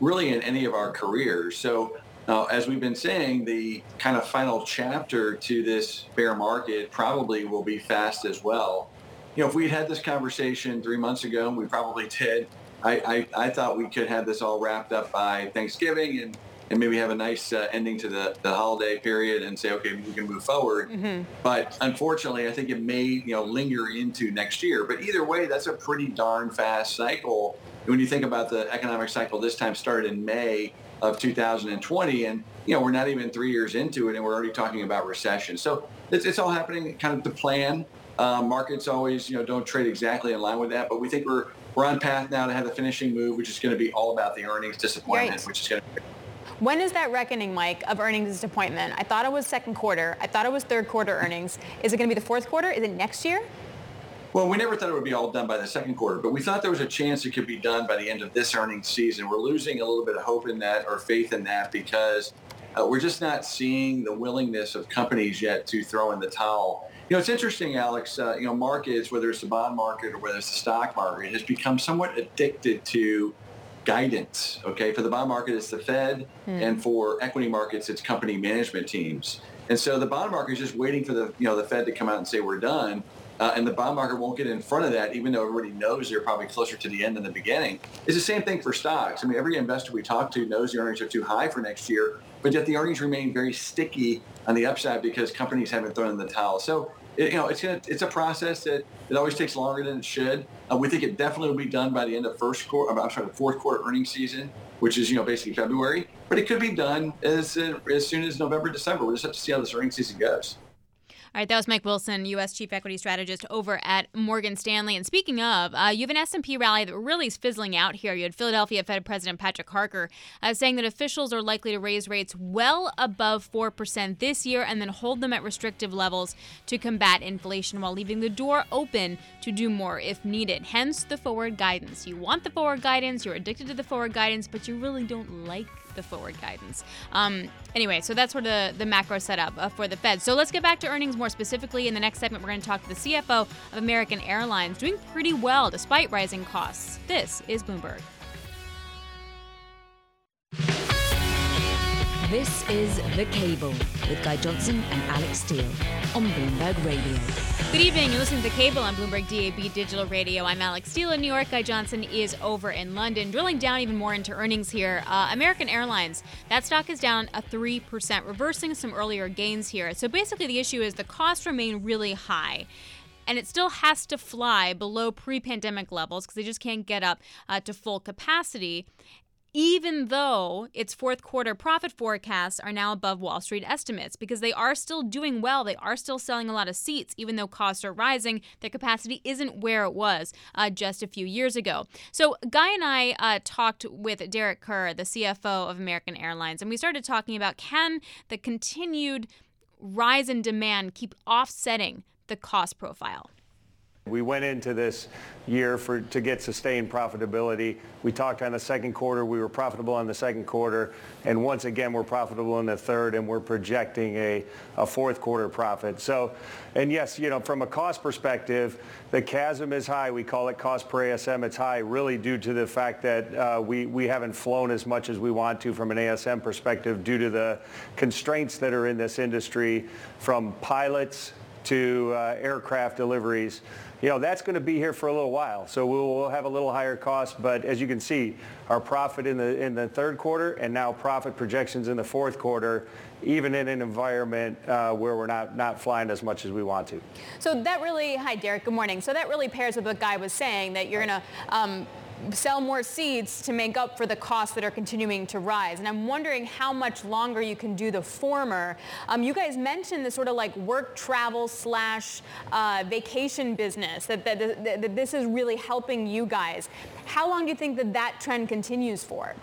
really in any of our careers. So, uh, as we've been saying, the kind of final chapter to this bear market probably will be fast as well. You know, if we'd had this conversation three months ago, and we probably did, I, I, I thought we could have this all wrapped up by Thanksgiving and and maybe have a nice uh, ending to the, the holiday period and say, okay, we can move forward. Mm-hmm. But unfortunately, I think it may you know linger into next year. But either way, that's a pretty darn fast cycle. And when you think about the economic cycle, this time started in May of 2020, and you know we're not even three years into it, and we're already talking about recession. So it's, it's all happening kind of to plan. Uh, markets always you know don't trade exactly in line with that, but we think we're we're on path now to have the finishing move, which is going to be all about the earnings disappointment, Right. which is going to When is that reckoning, Mike, of earnings disappointment? I thought it was second quarter. I thought it was third quarter earnings. Is it going to be the fourth quarter? Is it next year? Well, we never thought it would be all done by the second quarter, but we thought there was a chance it could be done by the end of this earnings season. We're losing a little bit of hope in that or faith in that because uh, we're just not seeing the willingness of companies yet to throw in the towel. You know, it's interesting, Alix. Uh, you know, markets, whether it's the bond market or whether it's the stock market, has become somewhat addicted to guidance. Okay, for the bond market, it's the Fed, Hmm. and for equity markets, it's company management teams. And so the bond market is just waiting for the you know the Fed to come out and say we're done. Uh, and the bond market won't get in front of that, even though everybody knows they're probably closer to the end than the beginning. It's the same thing for stocks. I mean, every investor we talk to knows the earnings are too high for next year, but yet the earnings remain very sticky on the upside because companies haven't thrown in the towel. So, it, you know, it's gonna, it's a process that it always takes longer than it should. Uh, we think it definitely will be done by the end of first quarter. I'm sorry, the fourth quarter earnings season, which is you know basically February. But it could be done as uh, as soon as November, December. We'll just have to see how this earnings season goes. All right, that was Mike Wilson, U.S. Chief Equity Strategist over at Morgan Stanley. And speaking of, uh, you have an S&P rally that really is fizzling out here. You had Philadelphia Fed President Patrick Harker uh, saying that officials are likely to raise rates well above 4% this year and then hold them at restrictive levels to combat inflation while leaving the door open to do more if needed. Hence the forward guidance. You want the forward guidance, you're addicted to the forward guidance, but you really don't like the forward guidance. Um, anyway, so that's where the, the macro setup uh, for the Fed. So let's get back to earnings more specifically. In the next segment, we're going to talk to the CFO of American Airlines, doing pretty well despite rising costs. This is Bloomberg. This is The Cable with Guy Johnson and Alix Steel on Bloomberg Radio. Good evening. You're listening to The Cable on Bloomberg DAB Digital Radio. I'm Alix Steel in New York. Guy Johnson is over in London. Drilling down even more into earnings here, uh, American Airlines, that stock is down a 3%, reversing some earlier gains here. So basically, the issue is the costs remain really high and it still has to fly below pre pandemic levels because they just can't get up uh, to full capacity even though its fourth quarter profit forecasts are now above Wall Street estimates because they are still doing well. They are still selling a lot of seats, even though costs are rising. Their capacity isn't where it was uh, just a few years ago. So, Guy and I uh, talked with Derek Kerr, the CFO of American Airlines, and we started talking about can the continued rise in demand keep offsetting the cost profile? We went into this year for to get sustained profitability. We talked on the second quarter. We were profitable in the second quarter, and once again we're profitable in the third, and we're projecting a, a fourth quarter profit. So, and yes, you know, from a cost perspective, the CASM is high. We call it cost per ASM. It's high, really due to the fact that uh, we we haven't flown as much as we want to from an ASM perspective due to the constraints that are in this industry, from pilots to uh, aircraft deliveries you know, that's going to be here for a little while. So we'll have a little higher cost. But as you can see, our profit in the in the third quarter and now profit projections in the fourth quarter, even in an environment uh, where we're not not flying as much as we want to. So that really, hi Derek, good morning. So that really pairs with what Guy was saying that you're going to um, sell more seats to make up for the costs that are continuing to rise. And I'm wondering how much longer you can do the former. Um, you guys mentioned the sort of like work travel slash uh, vacation business, that, that, that, that this is really helping you guys. How long do you think that that trend continues for?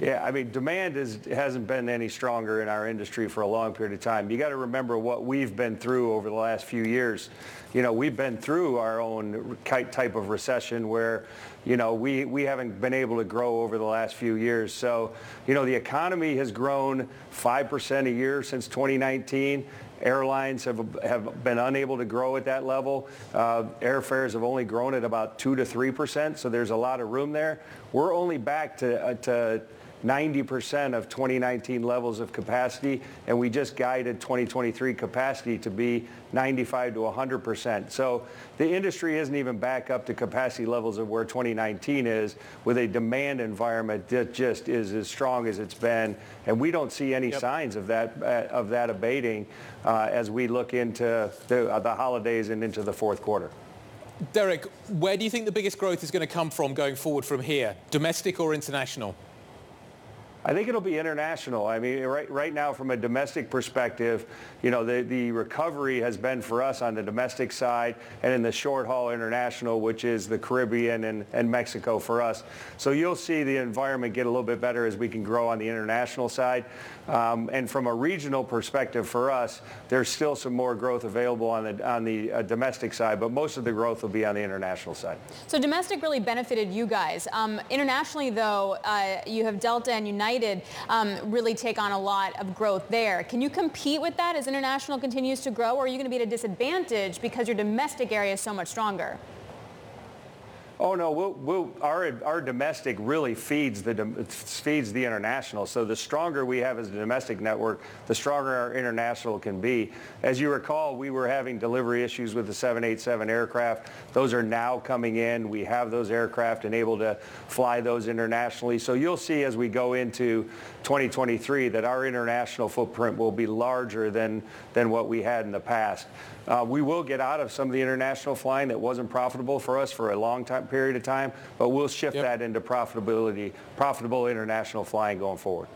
Yeah, I mean, demand is, hasn't been any stronger in our industry for a long period of time. You got to remember what we've been through over the last few years. You know, we've been through our own type of recession where, you know, we, we haven't been able to grow over the last few years. So, you know, the economy has grown 5% a year since 2019. Airlines have, have been unable to grow at that level. Uh, airfares have only grown at about 2 to 3%, so there's a lot of room there. We're only back to, uh, to 90% of 2019 levels of capacity, and we just guided 2023 capacity to be 95 to 100%. So the industry isn't even back up to capacity levels of where 2019 is with a demand environment that just is as strong as it's been, and we don't see any yep. signs of that uh, of that abating uh, as we look into the, uh, the holidays and into the fourth quarter. Derek, where do you think the biggest growth is going to come from going forward from here, domestic or international? I think it'll be international. I mean, right, right now from a domestic perspective, you know, the, the recovery has been for us on the domestic side and in the short haul international, which is the Caribbean and, and Mexico for us. So you'll see the environment get a little bit better as we can grow on the international side. Um, and from a regional perspective for us, there's still some more growth available on the, on the uh, domestic side, but most of the growth will be on the international side. So domestic really benefited you guys. Um, internationally, though, uh, you have Delta and United um, really take on a lot of growth there. Can you compete with that as international continues to grow, or are you going to be at a disadvantage because your domestic area is so much stronger? Oh no, we'll, we'll, our our domestic really feeds the feeds the international. So the stronger we have as a domestic network, the stronger our international can be. As you recall, we were having delivery issues with the 787 aircraft. Those are now coming in. We have those aircraft and able to fly those internationally. So you'll see as we go into 2023 that our international footprint will be larger than than what we had in the past. Uh, we will get out of some of the international flying that wasn't profitable for us for a long time period of time, but we'll shift yep. that into profitability, profitable international flying going forward.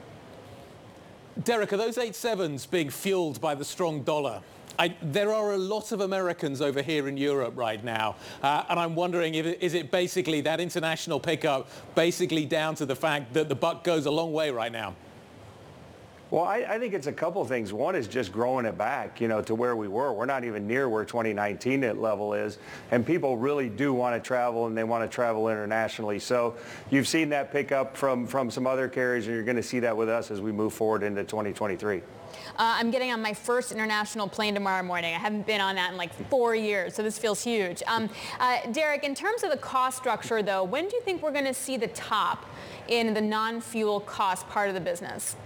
Derek, are those 87s being fueled by the strong dollar? I, there are a lot of Americans over here in Europe right now, uh, and I'm wondering if is it basically that international pickup basically down to the fact that the buck goes a long way right now? Well, I, I, think it's a couple things. One is just growing it back, you know, to where we were. We're not even near where 2019 level is, and people really do want to travel, and they want to travel internationally. So you've seen that pick up from from some other carriers, and you're going to see that with us as we move forward into 2023. Uh, I'm getting on my first international plane tomorrow morning. I haven't been on that in like four years, so this feels huge. Um, uh, Derek, in terms of the cost structure, though, when do you think we're going to see the top in the non-fuel cost part of the business?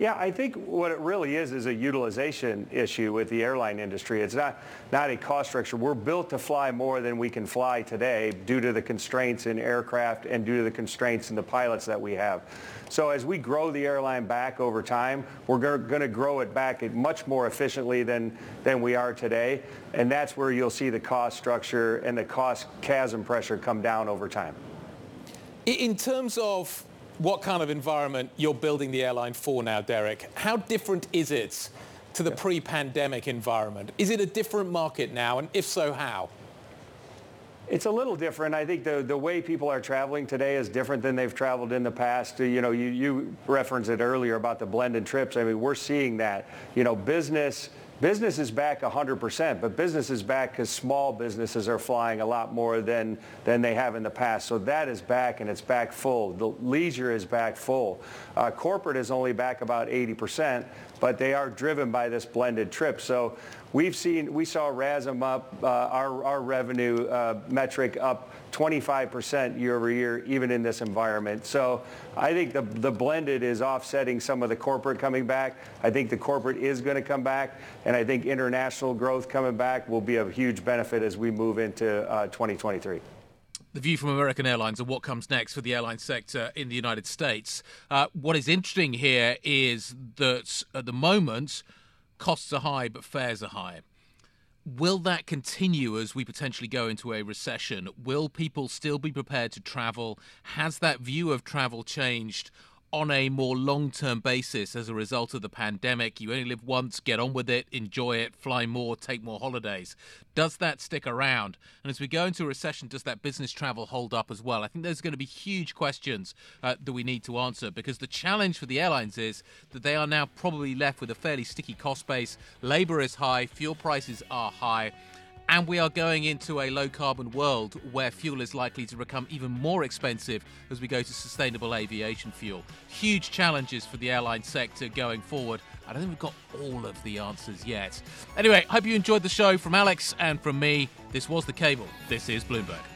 Yeah, I think what it really is is a utilization issue with the airline industry. It's not, not a cost structure. We're built to fly more than we can fly today due to the constraints in aircraft and due to the constraints in the pilots that we have. So as we grow the airline back over time, we're going to grow it back much more efficiently than, than we are today. And that's where you'll see the cost structure and the cost CASM pressure come down over time. In terms of what kind of environment you're building the airline for now, Derek. How different is it to the pre-pandemic environment? Is it a different market now? And if so, how? It's a little different. I think the, the way people are traveling today is different than they've traveled in the past. You know, you, you referenced it earlier about the blended trips. I mean, we're seeing that. You know, business Business is back 100%, but business is back because small businesses are flying a lot more than, than they have in the past. So that is back and it's back full. The leisure is back full. Uh, corporate is only back about 80%, but they are driven by this blended trip. So we've seen, we saw RASM up, uh, our, our revenue uh, metric up 25% year over year, even in this environment. So I think the, the blended is offsetting some of the corporate coming back. I think the corporate is going to come back, and I think international growth coming back will be a huge benefit as we move into uh, 2023 the view from American Airlines and what comes next for the airline sector in the United States. Uh, what is interesting here is that at the moment, costs are high, but fares are high. Will that continue as we potentially go into a recession? Will people still be prepared to travel? Has that view of travel changed? On a more long term basis as a result of the pandemic. You only live once, get on with it, enjoy it, fly more, take more holidays. Does that stick around? And as we go into a recession, does that business travel hold up as well? I think there's going to be huge questions uh, that we need to answer because the challenge for the airlines is that they are now probably left with a fairly sticky cost base. Labor is high, fuel prices are high. And we are going into a low carbon world where fuel is likely to become even more expensive as we go to sustainable aviation fuel. Huge challenges for the airline sector going forward. I don't think we've got all of the answers yet. Anyway, hope you enjoyed the show from Alix and from me. This was The Cable. This is Bloomberg.